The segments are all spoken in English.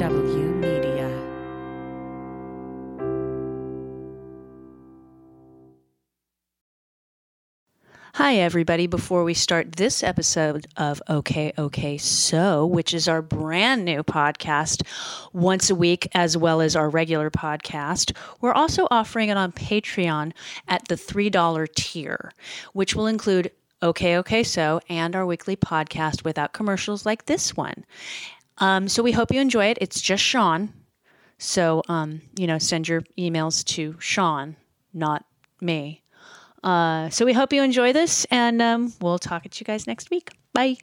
W Media. Hi, everybody. Before we start this episode of OK, OK, So, which is our brand new podcast once a week, as well as our regular podcast, we're also offering it on Patreon at the $3 tier, which will include OK, OK, So and our weekly podcast without commercials like this one. Um, so we hope you enjoy it. It's just Sean. So, um, you know, send your emails to Sean, not me. Uh, so we hope you enjoy this, and um, we'll talk at you guys next week. Bye.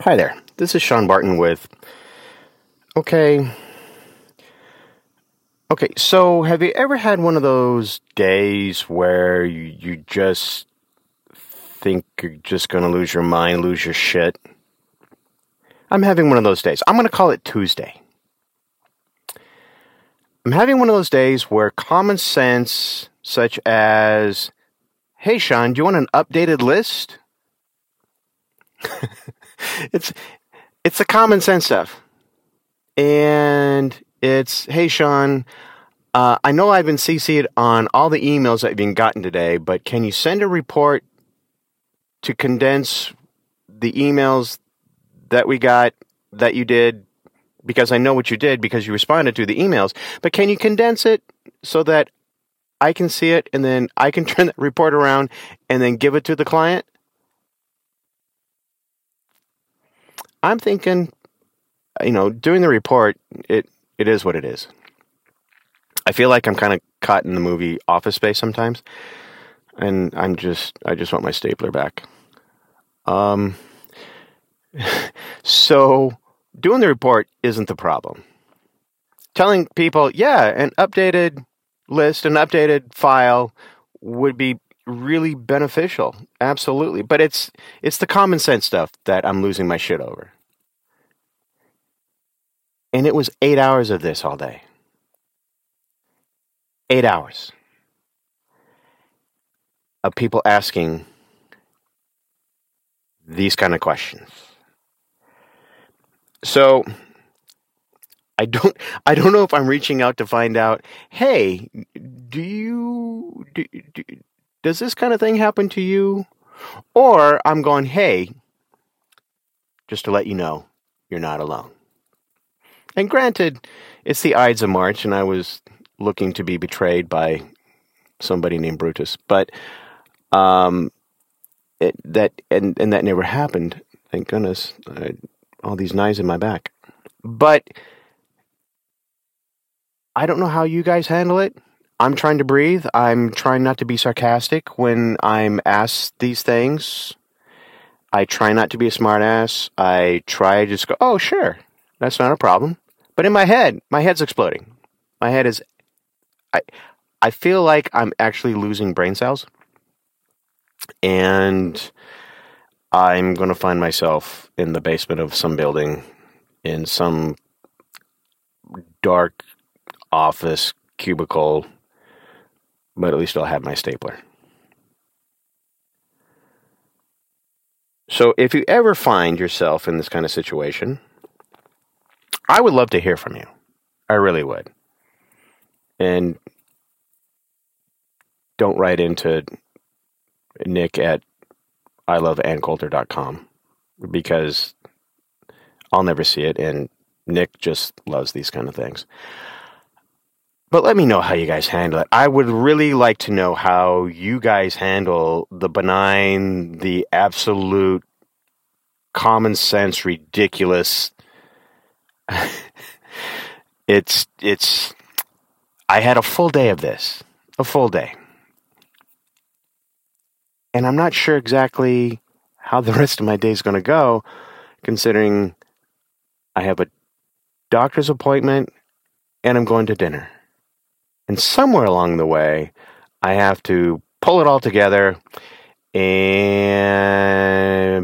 Hi there. This is Sean Barton with. Okay. Okay, so have you ever had one of those days where you, you just think you're just going to lose your mind, lose your shit? I'm having one of those days. I'm going to call it Tuesday. I'm having one of those days where common sense, such as, hey, Sean, do you want an updated list? it's it's the common sense stuff, and it's hey, Sean. Uh, I know I've been CC'd on all the emails that have been gotten today, but can you send a report to condense the emails that we got that you did because I know what you did because you responded to the emails, but can you condense it so that I can see it and then I can turn that report around and then give it to the client? I'm thinking, you know, doing the report, it it is what it is. I feel like I'm kind of caught in the movie Office Space sometimes, and I'm just I just want my stapler back. Um, so doing the report isn't the problem. Telling people, yeah, an updated list, an updated file would be really beneficial. Absolutely. But it's it's the common sense stuff that I'm losing my shit over. And it was 8 hours of this all day. 8 hours of people asking these kind of questions. So I don't I don't know if I'm reaching out to find out, hey, do you do, do, does this kind of thing happen to you? Or I'm going, hey, just to let you know, you're not alone. And granted, it's the Ides of March, and I was looking to be betrayed by somebody named Brutus, but um, it, that and and that never happened. Thank goodness. I, all these knives in my back, but I don't know how you guys handle it. I'm trying to breathe. I'm trying not to be sarcastic when I'm asked these things. I try not to be a smartass. I try to just go, oh, sure, that's not a problem. But in my head, my head's exploding. My head is, I, I feel like I'm actually losing brain cells. And I'm going to find myself in the basement of some building in some dark office cubicle, but at least I'll have my stapler. So if you ever find yourself in this kind of situation, I would love to hear from you. I really would. And don't write into nick at iloveanncoulter.com because I'll never see it and Nick just loves these kind of things. But let me know how you guys handle it. I would really like to know how you guys handle the benign, the absolute common sense, ridiculous. it's, it's, I had a full day of this, a full day. And I'm not sure exactly how the rest of my day is going to go, considering I have a doctor's appointment and I'm going to dinner. And somewhere along the way, I have to pull it all together and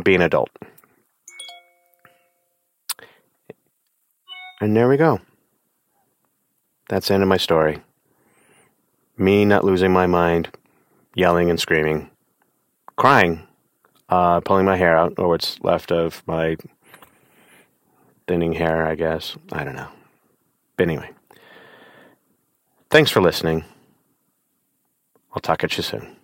be an adult. And there we go. That's the end of my story. Me not losing my mind, yelling and screaming, crying, uh, pulling my hair out, or what's left of my thinning hair, I guess. I don't know. But anyway, thanks for listening. I'll talk at you soon.